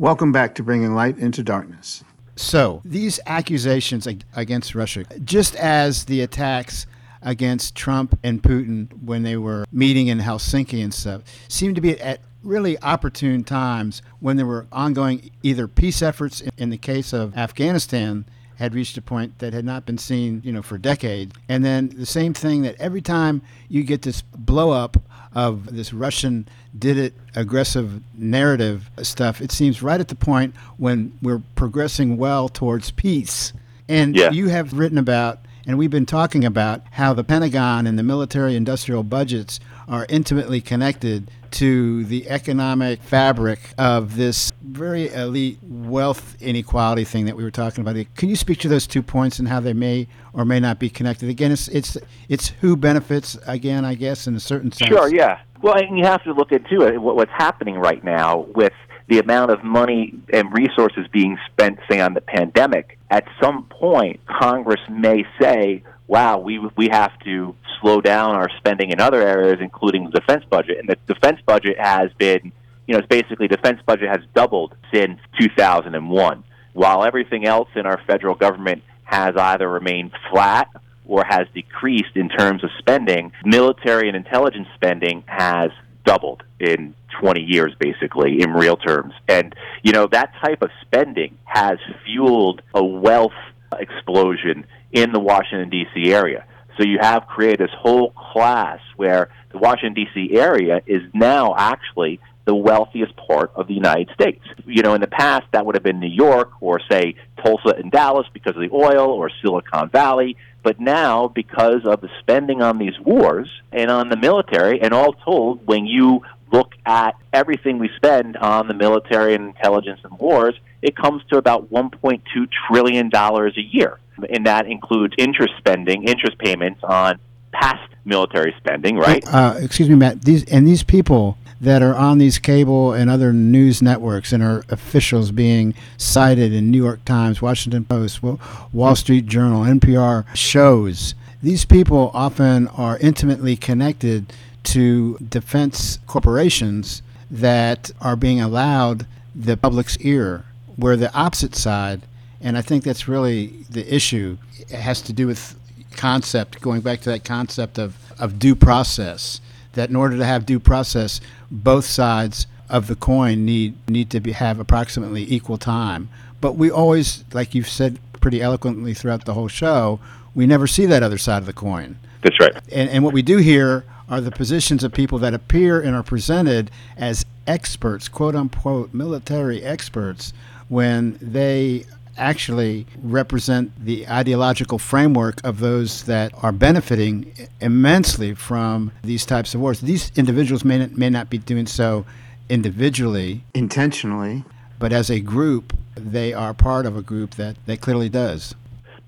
Welcome back to Bringing Light into Darkness. So, these accusations against Russia, just as the attacks against Trump and Putin when they were meeting in Helsinki and stuff, seem to be at really opportune times when there were ongoing either peace efforts in the case of Afghanistan had reached a point that had not been seen, you know, for decades. And then the same thing that every time you get this blow up of this Russian did it aggressive narrative stuff, it seems right at the point when we're progressing well towards peace. And yeah. you have written about and we've been talking about how the Pentagon and the military industrial budgets are intimately connected to the economic fabric of this very elite wealth inequality thing that we were talking about. Can you speak to those two points and how they may or may not be connected? Again, it's it's it's who benefits again, I guess, in a certain sense. Sure, yeah. Well, and you have to look into it. What's happening right now with the amount of money and resources being spent, say, on the pandemic. At some point, Congress may say, wow, we we have to slow down our spending in other areas, including the defense budget. And the defense budget has been, you know, it's basically defense budget has doubled since 2001, while everything else in our federal government has either remained flat or has decreased in terms of spending. Military and intelligence spending has doubled in 20 years, basically, in real terms. And, you know, that type of spending has fueled a wealth explosion in the Washington, D.C. area. So you have created this whole class where the Washington, D.C. area is now actually the wealthiest part of the United States. You know, in the past, that would have been New York or, say, Tulsa and Dallas because of the oil or Silicon Valley. But now, because of the spending on these wars and on the military, and all told, when you look at everything we spend on the military and intelligence and wars, it comes to about $1.2 trillion a year. And that includes interest spending, interest payments on past military spending, right? Uh, excuse me, Matt. These and these people that are on these cable and other news networks and are officials being cited in New York Times, Washington Post, Wall Street Journal, NPR shows. These people often are intimately connected to defense corporations that are being allowed the public's ear, where the opposite side, and I think that's really the issue, it has to do with concept, going back to that concept of, of due process, that in order to have due process, both sides of the coin need need to be, have approximately equal time. But we always, like you've said pretty eloquently throughout the whole show, we never see that other side of the coin. That's right. And, and what we do here are the positions of people that appear and are presented as experts, quote unquote, military experts, when they actually represent the ideological framework of those that are benefiting immensely from these types of wars. These individuals may not, may not be doing so individually, intentionally, but as a group, they are part of a group that, that clearly does.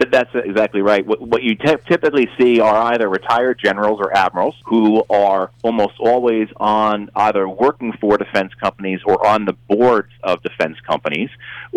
That's exactly right. What, what you t- typically see are either retired generals or admirals who are almost always on either working for defense companies or on the boards of defense companies,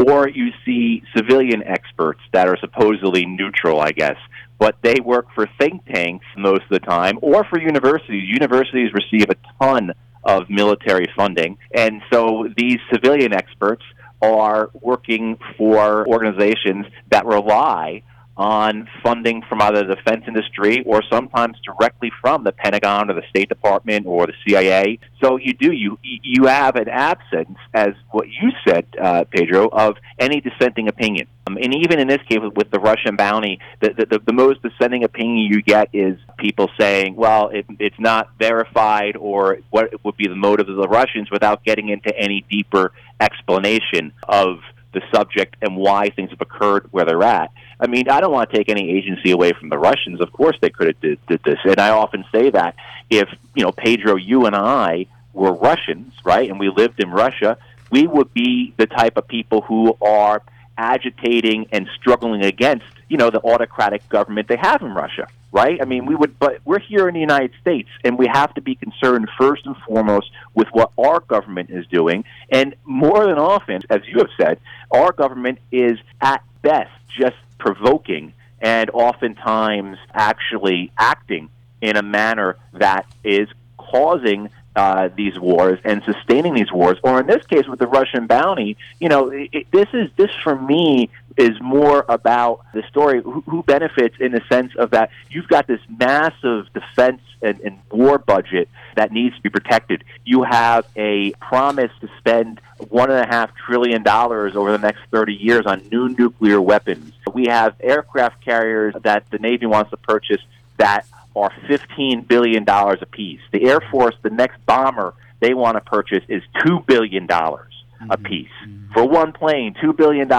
or you see civilian experts that are supposedly neutral, I guess, but they work for think tanks most of the time or for universities. Universities receive a ton of military funding, and so these civilian experts are working for organizations that rely on funding from either the defense industry or sometimes directly from the Pentagon or the State Department or the CIA. So you do you you have an absence, as what you said, uh, Pedro, of any dissenting opinion. Um, and even in this case, with the Russian bounty, the, the, the most dissenting opinion you get is people saying, "Well, it, it's not verified," or what would be the motive of the Russians, without getting into any deeper explanation of the subject and why things have occurred where they're at. I mean, I don't want to take any agency away from the Russians. Of course, they could have did, did this, and I often say that if you know Pedro, you and I were Russians, right, and we lived in Russia, we would be the type of people who are agitating and struggling against you know the autocratic government they have in Russia right? I mean, we would, but we're here in the United States, and we have to be concerned first and foremost with what our government is doing. And more than often, as you have said, our government is at best just provoking and oftentimes actually acting in a manner that is causing uh, these wars and sustaining these wars, or in this case with the Russian bounty, you know, it, it, this is this for me is more about the story who, who benefits in the sense of that you've got this massive defense and, and war budget that needs to be protected. You have a promise to spend one and a half trillion dollars over the next 30 years on new nuclear weapons. We have aircraft carriers that the Navy wants to purchase that are $15 billion apiece. The Air Force, the next bomber they want to purchase is $2 billion mm-hmm. apiece. Mm-hmm. For one plane, $2 billion,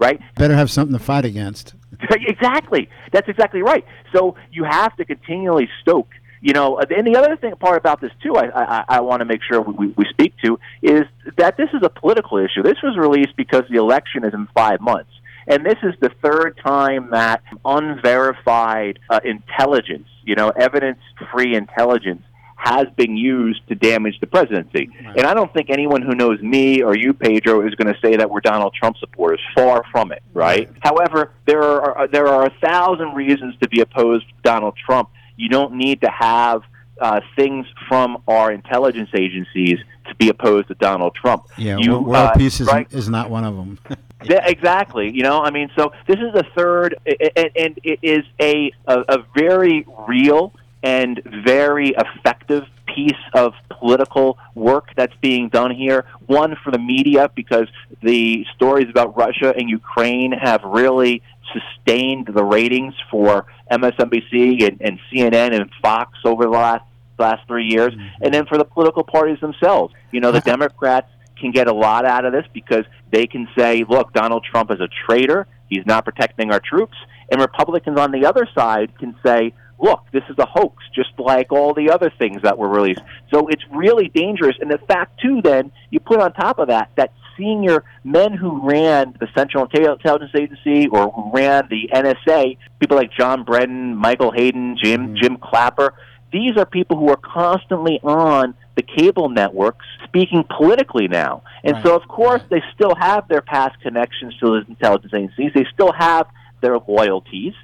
right? Better have something to fight against. exactly. That's exactly right. So you have to continually stoke you know, and the other thing part about this too, I I, I want to make sure we, we speak to is that this is a political issue. This was released because the election is in five months, and this is the third time that unverified uh, intelligence, you know, evidence-free intelligence has been used to damage the presidency. Right. And I don't think anyone who knows me or you, Pedro, is going to say that we're Donald Trump supporters. Far from it, right? right? However, there are there are a thousand reasons to be opposed to Donald Trump you don't need to have uh, things from our intelligence agencies to be opposed to Donald Trump. Yeah, you, world uh, peace is, right? is not one of them. yeah, exactly. You know, I mean, so this is the third, and, and it is a, a, a very real and very effective piece of political work that's being done here. One for the media because the stories about Russia and Ukraine have really sustained the ratings for MSNBC and, and CNN and Fox over the last last three years, mm-hmm. and then for the political parties themselves. You know, the Democrats can get a lot out of this because they can say, "Look, Donald Trump is a traitor. He's not protecting our troops," and Republicans on the other side can say, look, this is a hoax, just like all the other things that were released. So it's really dangerous. And the fact, too, then, you put on top of that, that senior men who ran the Central Intelligence Agency or who ran the NSA, people like John Brennan, Michael Hayden, Jim, mm-hmm. Jim Clapper, these are people who are constantly on the cable networks speaking politically now. And right. so, of course, they still have their past connections to the intelligence agencies. They still have their loyalties.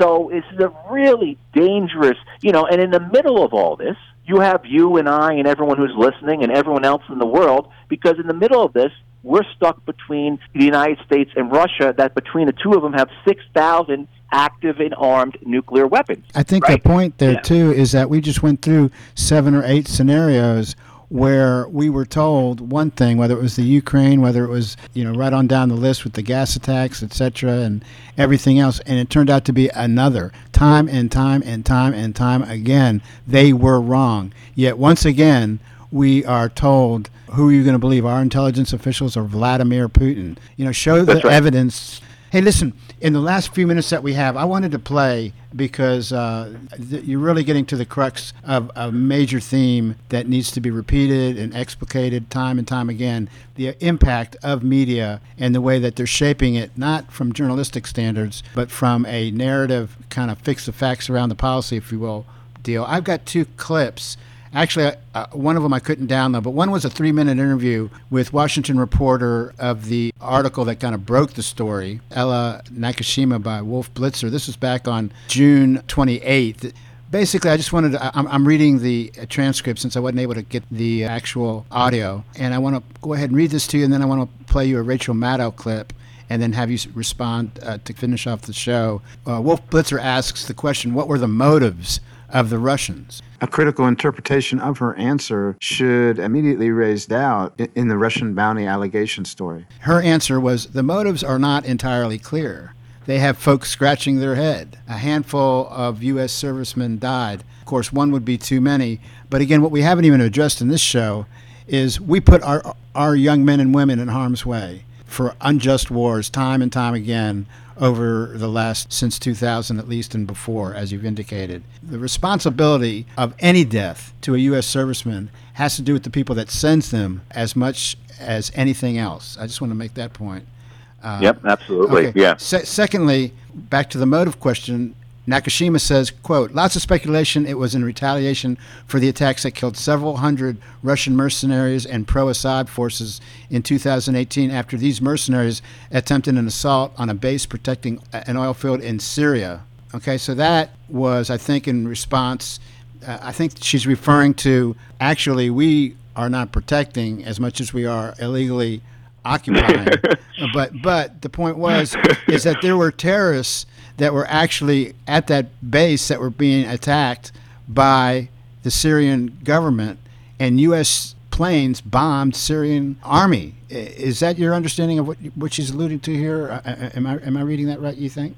So this is a really dangerous, you know, and in the middle of all this, you have you and I and everyone who's listening and everyone else in the world, because in the middle of this, we're stuck between the United States and Russia, that between the two of them have 6,000 active and armed nuclear weapons. I think right? the point there, yeah. too, is that we just went through seven or eight scenarios where we were told one thing, whether it was the Ukraine, whether it was you know right on down the list with the gas attacks, etc., and everything else, and it turned out to be another. Time and time and time and time again, they were wrong. Yet once again, we are told who are you going to believe, our intelligence officials or Vladimir Putin? You know, show the right. evidence Hey, listen, in the last few minutes that we have, I wanted to play because uh, th- you're really getting to the crux of a major theme that needs to be repeated and explicated time and time again the impact of media and the way that they're shaping it, not from journalistic standards, but from a narrative kind of fix the facts around the policy, if you will, deal. I've got two clips Actually, uh, one of them I couldn't download, but one was a three minute interview with Washington reporter of the article that kind of broke the story, Ellen Nakashima by Wolf Blitzer. This was back on June 28th. Basically, I just wanted to. I'm, I'm reading the transcript since I wasn't able to get the actual audio. And I want to go ahead and read this to you, and then I want to play you a Rachel Maddow clip and then have you respond uh, to finish off the show. Uh, Wolf Blitzer asks the question What were the motives of the Russians? A critical interpretation of her answer should immediately raise doubt in the Russian bounty allegation story. Her answer was the motives are not entirely clear. They have folks scratching their head. A handful of U.S. servicemen died. Of course, one would be too many. But again, what we haven't even addressed in this show is we put our, our young men and women in harm's way for unjust wars time and time again over the last since 2000 at least and before as you've indicated. The responsibility of any death to a US serviceman has to do with the people that sends them as much as anything else. I just want to make that point. Uh, yep absolutely. okay. yeah. Se- secondly back to the motive question Nakashima says, quote, lots of speculation it was in retaliation for the attacks that killed several hundred Russian mercenaries and pro-Assad forces in 2018 after these mercenaries attempted an assault on a base protecting an oil field in Syria. Okay, so that was, I think, in response Uh, I think she's referring to actually we are not protecting as much as we are illegally occupying. but but the point was is that there were terrorists that were actually at that base that were being attacked by the Syrian government and U.S. planes bombed Syrian army. Is that your understanding of what what she's alluding to here? Am I am I reading that right? You think?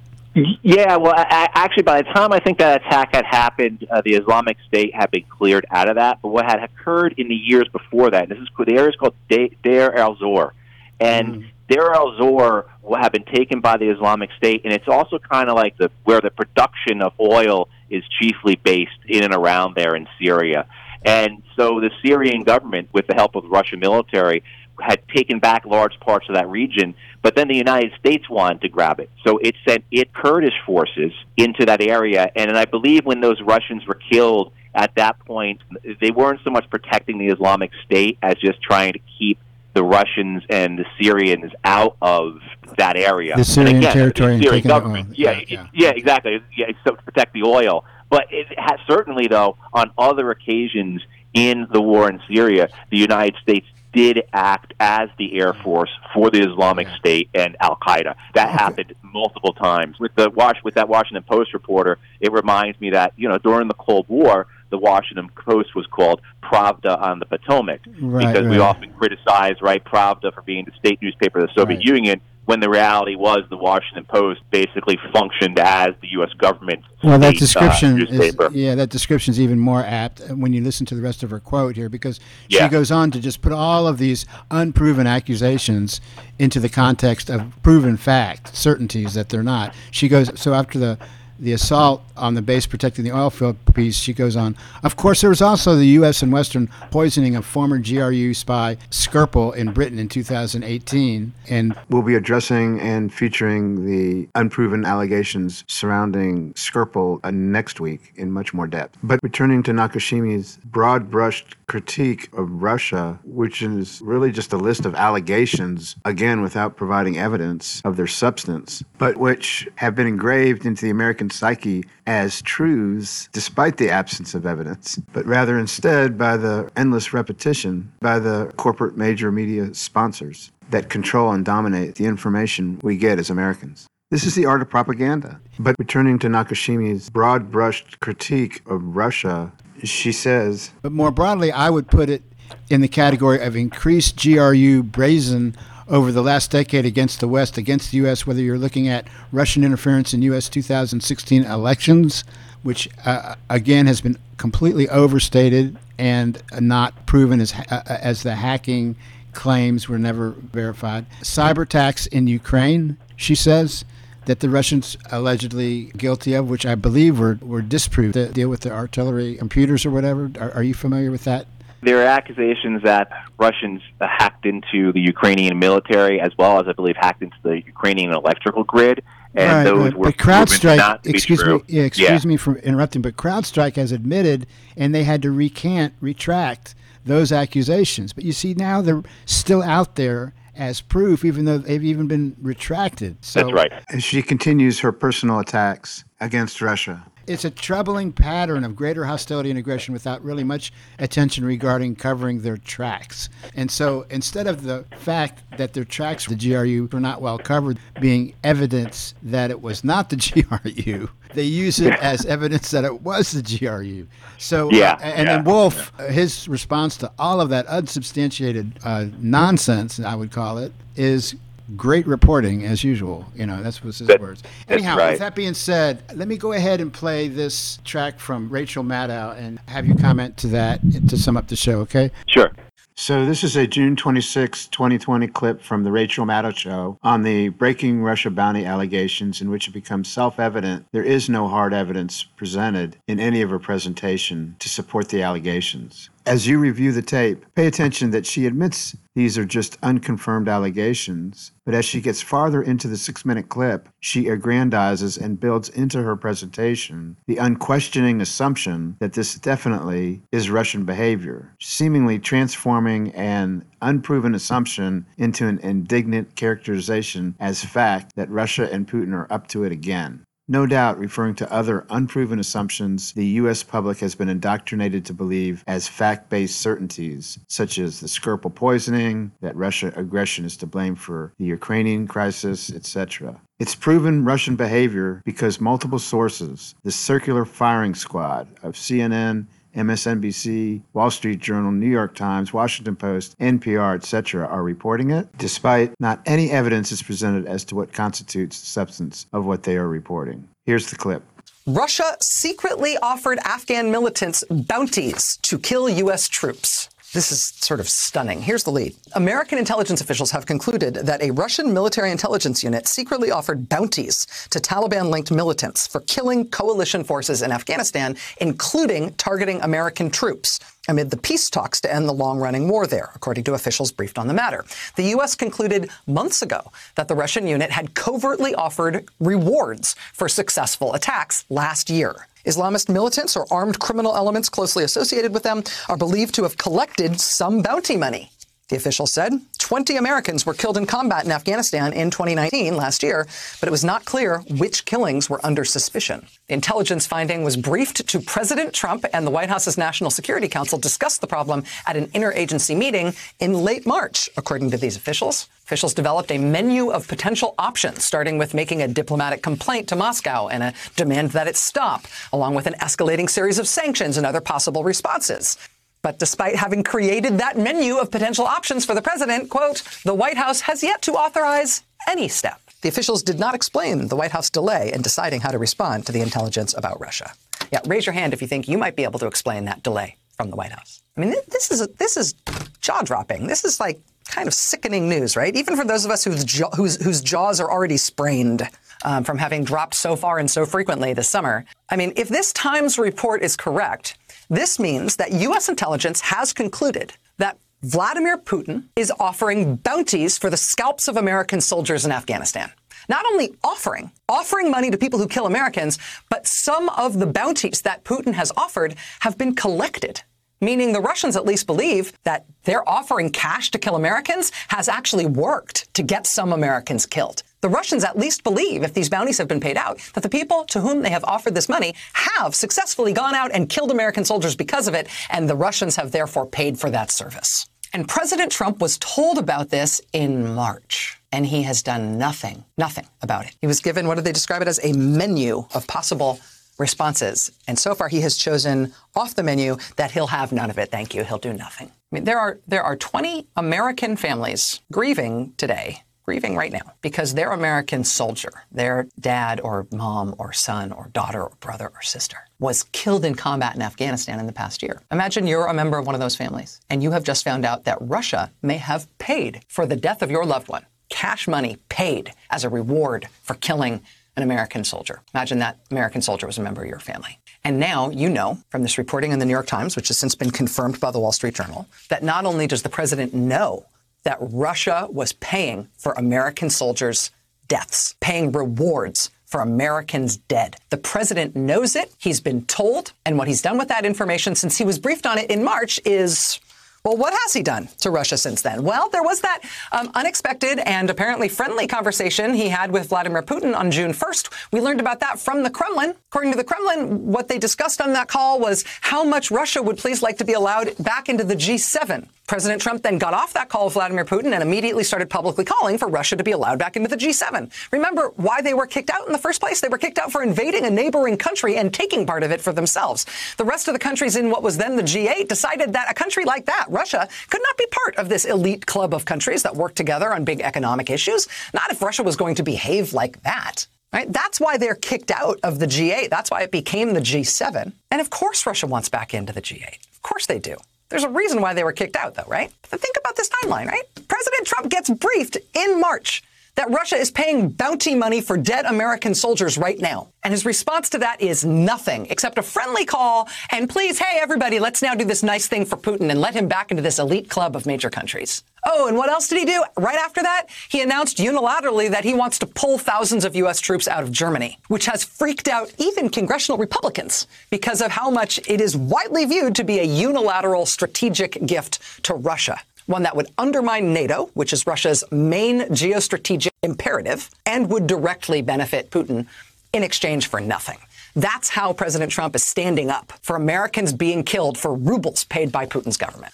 Yeah, well, I, actually, by the time I think that attack had happened, uh, the Islamic State had been cleared out of that. But what had occurred in the years before that, this is the area is called Deir al Zor, and mm. Deir al Zor have been taken by the Islamic State, and it's also kind of like the where the production of oil is chiefly based in and around there in Syria. And so the Syrian government, with the help of the Russian military, had taken back large parts of that region, but then the United States wanted to grab it. So it sent its Kurdish forces into that area, and I believe when those Russians were killed at that point, they weren't so much protecting the Islamic State as just trying to keep the Russians and the Syrians out of that area. The Syrian again, territory. The Syrian government. Yeah, yeah, yeah. yeah, exactly. Yeah, so to protect the oil. But it has certainly, though, on other occasions in the war in Syria, the United States did act as the Air Force for the Islamic yeah. State and Al Qaeda. That okay. happened multiple times. With the Wash with that Washington Post reporter, it reminds me that you know during the Cold War, the Washington Post was called Pravda on the Potomac right, because right. we often criticize right Pravda for being the state newspaper of the Soviet right. Union when the reality was the Washington Post basically functioned as the U.S. government. Well, that uh, description uh, is, yeah, that description is even more apt when you listen to the rest of her quote here because yeah. she goes on to just put all of these unproven accusations into the context of proven fact, certainties that they're not. She goes so after the the assault on the base protecting the oil field piece, she goes on. Of course, there was also the U.S. and Western poisoning of former GRU spy Skripal in Britain in 2018. And we'll be addressing and featuring the unproven allegations surrounding Skripal uh, next week in much more depth. But returning to Nakashima's broad brushed critique of Russia, which is really just a list of allegations, again, without providing evidence of their substance, but which have been engraved into the American psyche as truths despite the absence of evidence, but rather instead by the endless repetition by the corporate major media sponsors that control and dominate the information we get as Americans. This is the art of propaganda. But returning to Nakashima's broad brushed critique of Russia, she says. But more broadly, I would put it in the category of increased GRU brazen over the last decade against the West, against the U.S., whether you're looking at Russian interference in U.S. 2016 elections, which uh, again has been completely overstated and not proven as, uh, as the hacking claims were never verified. Cyber attacks in Ukraine, she says that the Russians allegedly guilty of, which I believe were, were disproved deal with the artillery computers or whatever. Are, are you familiar with that? There are accusations that Russians hacked into the Ukrainian military as well as, I believe, hacked into the Ukrainian electrical grid. And right, those right. were but CrowdStrike, excuse me, yeah, excuse yeah. me for interrupting, but CrowdStrike has admitted, and they had to recant, retract those accusations. But you see, now they're still out there as proof, even though they've even been retracted. So, That's right. As she continues her personal attacks against Russia it's a troubling pattern of greater hostility and aggression without really much attention regarding covering their tracks. And so instead of the fact that their tracks, the GRU, were not well covered, being evidence that it was not the GRU, they use it as evidence that it was the GRU. So, uh, yeah, uh, and yeah, then Wolf, yeah. his response to all of that unsubstantiated uh, nonsense, I would call it, is great reporting as usual. You know, that's was his that, words. Anyhow, right. with that being said, let me go ahead and play this track from Rachel Maddow and have you comment to that to sum up the show, okay? Sure. So, this is a June 26, 2020 clip from The Rachel Maddow Show on the breaking Russia bounty allegations, in which it becomes self evident there is no hard evidence presented in any of her presentation to support the allegations. As you review the tape, pay attention that she admits these are just unconfirmed allegations, but as she gets farther into the six minute clip, she aggrandizes and builds into her presentation the unquestioning assumption that this definitely is Russian behavior, seemingly transforming an unproven assumption into an indignant characterization as fact that Russia and Putin are up to it again. No doubt referring to other unproven assumptions the U.S. public has been indoctrinated to believe as fact based certainties, such as the Skripal poisoning, that Russia aggression is to blame for the Ukrainian crisis, etc. It's proven Russian behavior because multiple sources, the circular firing squad of CNN, MSNBC, Wall Street Journal, New York Times, Washington Post, NPR, etc., are reporting it, despite not any evidence is presented as to what constitutes the substance of what they are reporting. Here's the clip. Russia secretly offered Afghan militants bounties to kill U.S. troops. This is sort of stunning. Here's the lead. American intelligence officials have concluded that a Russian military intelligence unit secretly offered bounties to Taliban linked militants for killing coalition forces in Afghanistan, including targeting American troops amid the peace talks to end the long running war there, according to officials briefed on the matter. The U.S. concluded months ago that the Russian unit had covertly offered rewards for successful attacks last year. Islamist militants or armed criminal elements closely associated with them are believed to have collected some bounty money. The official said 20 Americans were killed in combat in Afghanistan in 2019, last year, but it was not clear which killings were under suspicion. The intelligence finding was briefed to President Trump, and the White House's National Security Council discussed the problem at an interagency meeting in late March, according to these officials. Officials developed a menu of potential options, starting with making a diplomatic complaint to Moscow and a demand that it stop, along with an escalating series of sanctions and other possible responses. But despite having created that menu of potential options for the president, quote, the White House has yet to authorize any step. The officials did not explain the White House delay in deciding how to respond to the intelligence about Russia. Yeah, raise your hand if you think you might be able to explain that delay from the White House. I mean, this is a, this is jaw-dropping. This is like kind of sickening news, right? Even for those of us whose, jaw, whose, whose jaws are already sprained um, from having dropped so far and so frequently this summer. I mean, if this Times report is correct, this means that U.S. intelligence has concluded that Vladimir Putin is offering bounties for the scalps of American soldiers in Afghanistan. Not only offering, offering money to people who kill Americans, but some of the bounties that Putin has offered have been collected meaning the Russians at least believe that their offering cash to kill Americans has actually worked to get some Americans killed. The Russians at least believe, if these bounties have been paid out, that the people to whom they have offered this money have successfully gone out and killed American soldiers because of it, and the Russians have therefore paid for that service. And President Trump was told about this in March and he has done nothing, nothing about it. He was given, what did they describe it as? A menu of possible responses. And so far, he has chosen off the menu that he'll have none of it. Thank you. He'll do nothing. I mean, there are there are 20 American families grieving today, grieving right now because their American soldier, their dad or mom or son or daughter or brother or sister was killed in combat in Afghanistan in the past year. Imagine you're a member of one of those families and you have just found out that Russia may have paid for the death of your loved one. Cash money paid as a reward for killing an American soldier. Imagine that American soldier was a member of your family. And now you know from this reporting in the New York Times, which has since been confirmed by the Wall Street Journal, that not only does the president know that Russia was paying for American soldiers' deaths, paying rewards for Americans dead. The president knows it. He's been told. And what he's done with that information since he was briefed on it in March is well, what has he done to Russia since then? Well, there was that um, unexpected and apparently friendly conversation he had with Vladimir Putin on June 1st. We learned about that from the Kremlin. According to the Kremlin, what they discussed on that call was how much Russia would please like to be allowed back into the G7. President Trump then got off that call with Vladimir Putin and immediately started publicly calling for Russia to be allowed back into the G7. Remember why they were kicked out in the first place? They were kicked out for invading a neighboring country and taking part of it for themselves. The rest of the countries in what was then the G8 decided that a country like that, Russia, could not be part of this elite club of countries that work together on big economic issues. Not if Russia was going to behave like that. Right? That's why they're kicked out of the G8. That's why it became the G7. And of course, Russia wants back into the G8. Of course they do. There's a reason why they were kicked out, though, right? But think about this timeline, right? President Trump gets briefed in March that Russia is paying bounty money for dead American soldiers right now. And his response to that is nothing except a friendly call and please, hey, everybody, let's now do this nice thing for Putin and let him back into this elite club of major countries. Oh, and what else did he do? Right after that, he announced unilaterally that he wants to pull thousands of U.S. troops out of Germany, which has freaked out even congressional Republicans because of how much it is widely viewed to be a unilateral strategic gift to Russia one that would undermine NATO, which is Russia's main geostrategic imperative, and would directly benefit Putin in exchange for nothing. That's how President Trump is standing up for Americans being killed for rubles paid by Putin's government.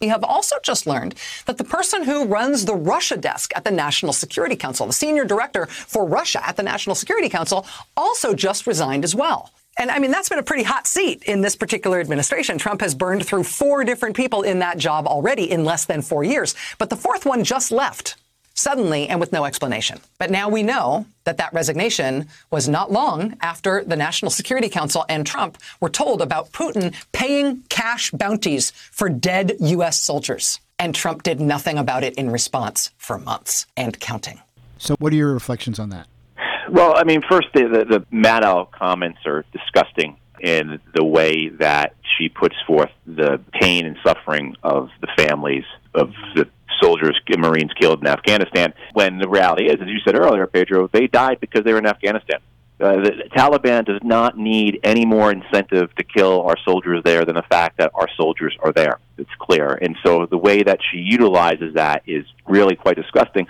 We have also just learned that the person who runs the Russia desk at the National Security Council, the senior director for Russia at the National Security Council, also just resigned as well. And I mean, that's been a pretty hot seat in this particular administration. Trump has burned through four different people in that job already in less than four years. But the fourth one just left suddenly and with no explanation. But now we know that that resignation was not long after the National Security Council and Trump were told about Putin paying cash bounties for dead U.S. soldiers. And Trump did nothing about it in response for months and counting. So, what are your reflections on that? Well, I mean, first, the, the, the Maddow comments are disgusting in the way that she puts forth the pain and suffering of the families of the soldiers and Marines killed in Afghanistan. When the reality is, as you said earlier, Pedro, they died because they were in Afghanistan. Uh, the Taliban does not need any more incentive to kill our soldiers there than the fact that our soldiers are there. It's clear. And so the way that she utilizes that is really quite disgusting.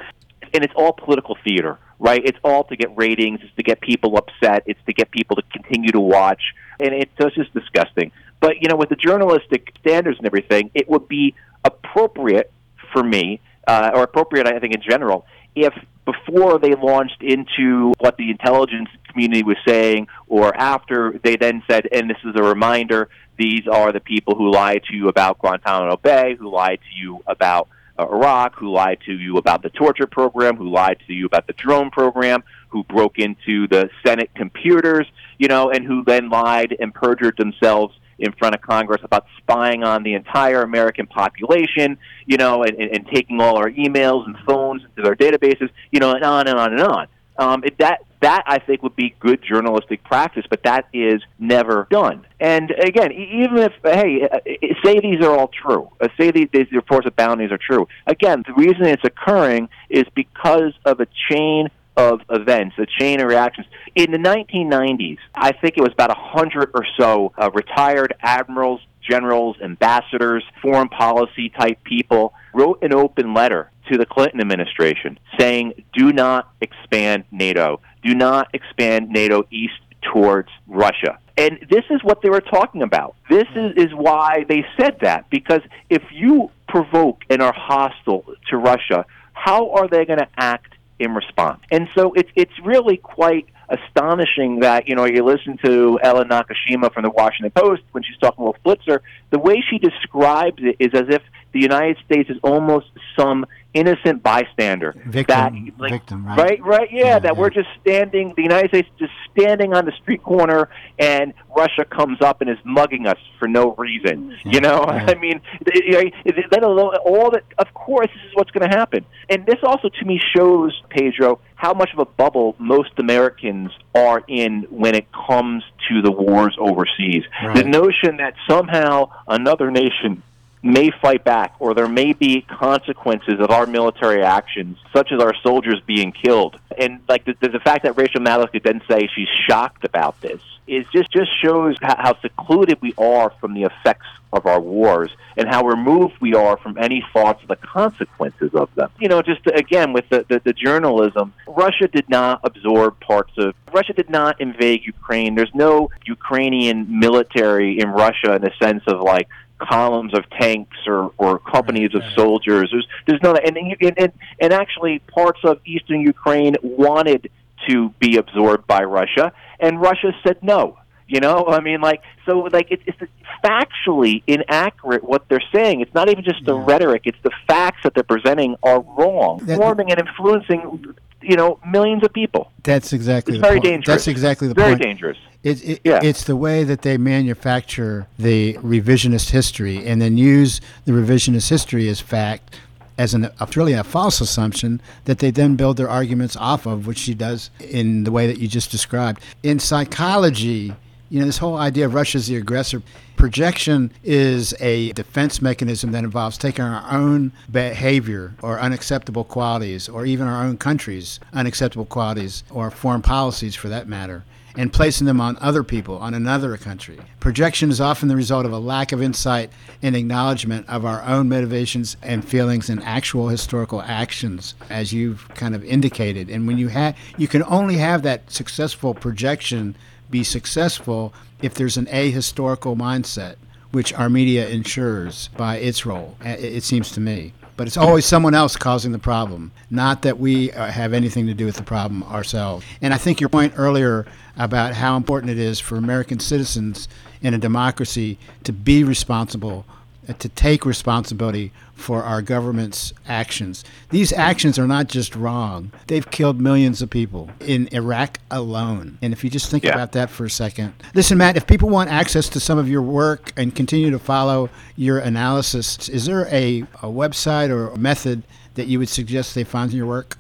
And it's all political theater, right? It's all to get ratings, it's to get people upset, it's to get people to continue to watch. And it's just disgusting. But, you know, with the journalistic standards and everything, it would be appropriate for me, uh, or appropriate, I think, in general, if before they launched into what the intelligence community was saying, or after they then said, and this is a reminder, these are the people who lied to you about Guantanamo Bay, who lied to you about Iraq, who lied to you about the torture program, who lied to you about the drone program, who broke into the Senate computers, you know, and who then lied and perjured themselves in front of Congress about spying on the entire American population, you know, and, and taking all our emails and phones into their databases, you know, and on and on and on. Um, it, that that I think would be good journalistic practice, but that is never done. And again, even if hey, uh, say these are all true, uh, say these, these reports of bounties are true. Again, the reason it's occurring is because of a chain of events, a chain of reactions. In the 1990s, I think it was about 100 or so uh, retired admirals, generals, ambassadors, foreign policy type people wrote an open letter to the Clinton administration saying, do not expand NATO. Do not expand NATO east towards Russia. And this is what they were talking about. This is, is why they said that, because if you provoke and are hostile to Russia, how are they going to act in response. And so it's it's really quite astonishing that you know you listen to Ellen Nakashima from the Washington Post when she's talking with Blitzer. The way she describes it is as if the United States is almost some innocent bystander. Victim, that, like, victim, right? Right, right, yeah, Yeah, that yeah. we're just standing, the United States is just standing on the street corner, and Russia comes up and is mugging us for no reason. You know, yeah. I mean, th- you know, let alone all that. Of course, this is what's going to happen, and this also to me shows Pedro how much of a bubble most Americans are in when it comes to the wars overseas. Right. The notion that somehow another nation may fight back, or there may be consequences of our military actions, such as our soldiers being killed. And like the, the fact that Rachel Maddow could then say she's shocked about this is just just shows how, how secluded we are from the effects of our wars and how removed we are from any thoughts of the consequences of them. You know, just again with the, the, the journalism, Russia did not absorb parts of Russia did not invade Ukraine. There's no Ukrainian military in Russia in the sense of like columns of tanks or, or companies of soldiers. There's there's no and, and and and actually parts of eastern Ukraine wanted to be absorbed by Russia, and Russia said no. You know, I mean, like so, like it's, it's factually inaccurate what they're saying. It's not even just the rhetoric; it's the facts that they're presenting are wrong, That- forming and influencing, you know, millions of people. That's exactly It's the very point. dangerous. That's exactly the point. Very point. dangerous. It, it, Yeah. It's the way that they manufacture the revisionist history and then use the revisionist history as fact as an, a, really a false assumption that they then build their arguments off of, which she does in the way that you just described. In psychology, You know, this whole idea of Russia as the aggressor, projection is a defense mechanism that involves taking our own behavior or unacceptable qualities, or even our own country's unacceptable qualities, or foreign policies for that matter, and placing them on other people, on another country. Projection is often the result of a lack of insight and acknowledgement of our own motivations and feelings and actual historical actions, as you've kind of indicated. And when you have, you can only have that successful projection be successful if there's an ahistorical mindset, which our media ensures by its role, it seems to me but it's always someone else causing the problem, not that we uh, have anything to do with the problem ourselves. And I think your point earlier about how important it is for American citizens in a democracy to be responsible Uh, to take responsibility for our government's actions. These actions are not just wrong, they've killed millions of people in Iraq alone. And if you just think yeah. about that for a second. Listen, Matt, if people want access to some of your work and continue to follow your analysis, is there a, a website or a method that you would suggest they find in your work?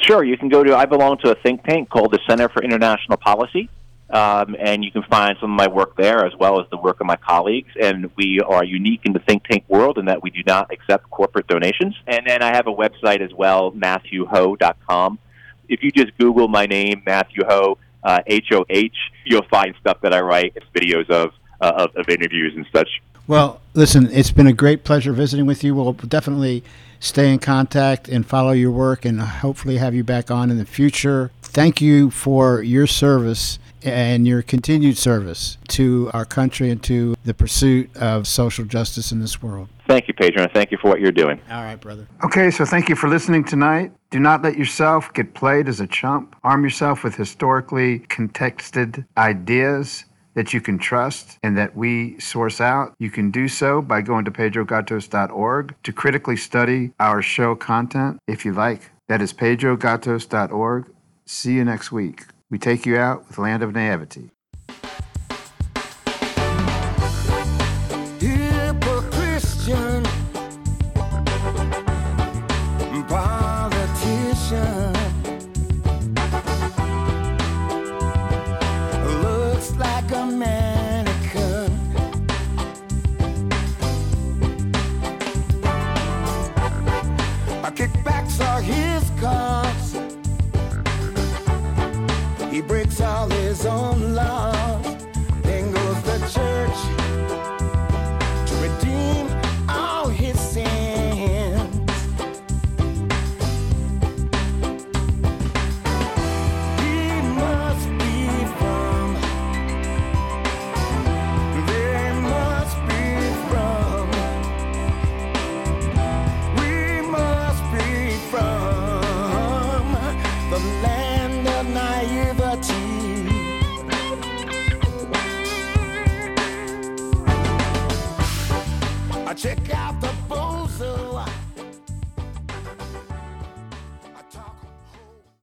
Sure. You can go to, I belong to a think tank called the Center for International Policy. Um, and you can find some of my work there as well as the work of my colleagues. And we are unique in the think tank world in that we do not accept corporate donations. And then I have a website as well, MatthewHoh.com. If you just Google my name, Matthew Hoh, uh, H O H, you'll find stuff that I write, videos of, uh, of, of interviews and such. Well, listen, it's been a great pleasure visiting with you. We'll definitely stay in contact and follow your work and hopefully have you back on in the future. Thank you for your service and your continued service to our country and to the pursuit of social justice in this world. Thank you, Pedro, and thank you for what you're doing. All right, brother. Okay, so thank you for listening tonight. Do not let yourself get played as a chump. Arm yourself with historically contexted ideas that you can trust and that we source out. You can do so by going to pedrogatos.org to critically study our show content if you like. That is pedrogatos.org. See you next week. We take you out with Land of Naivety. Check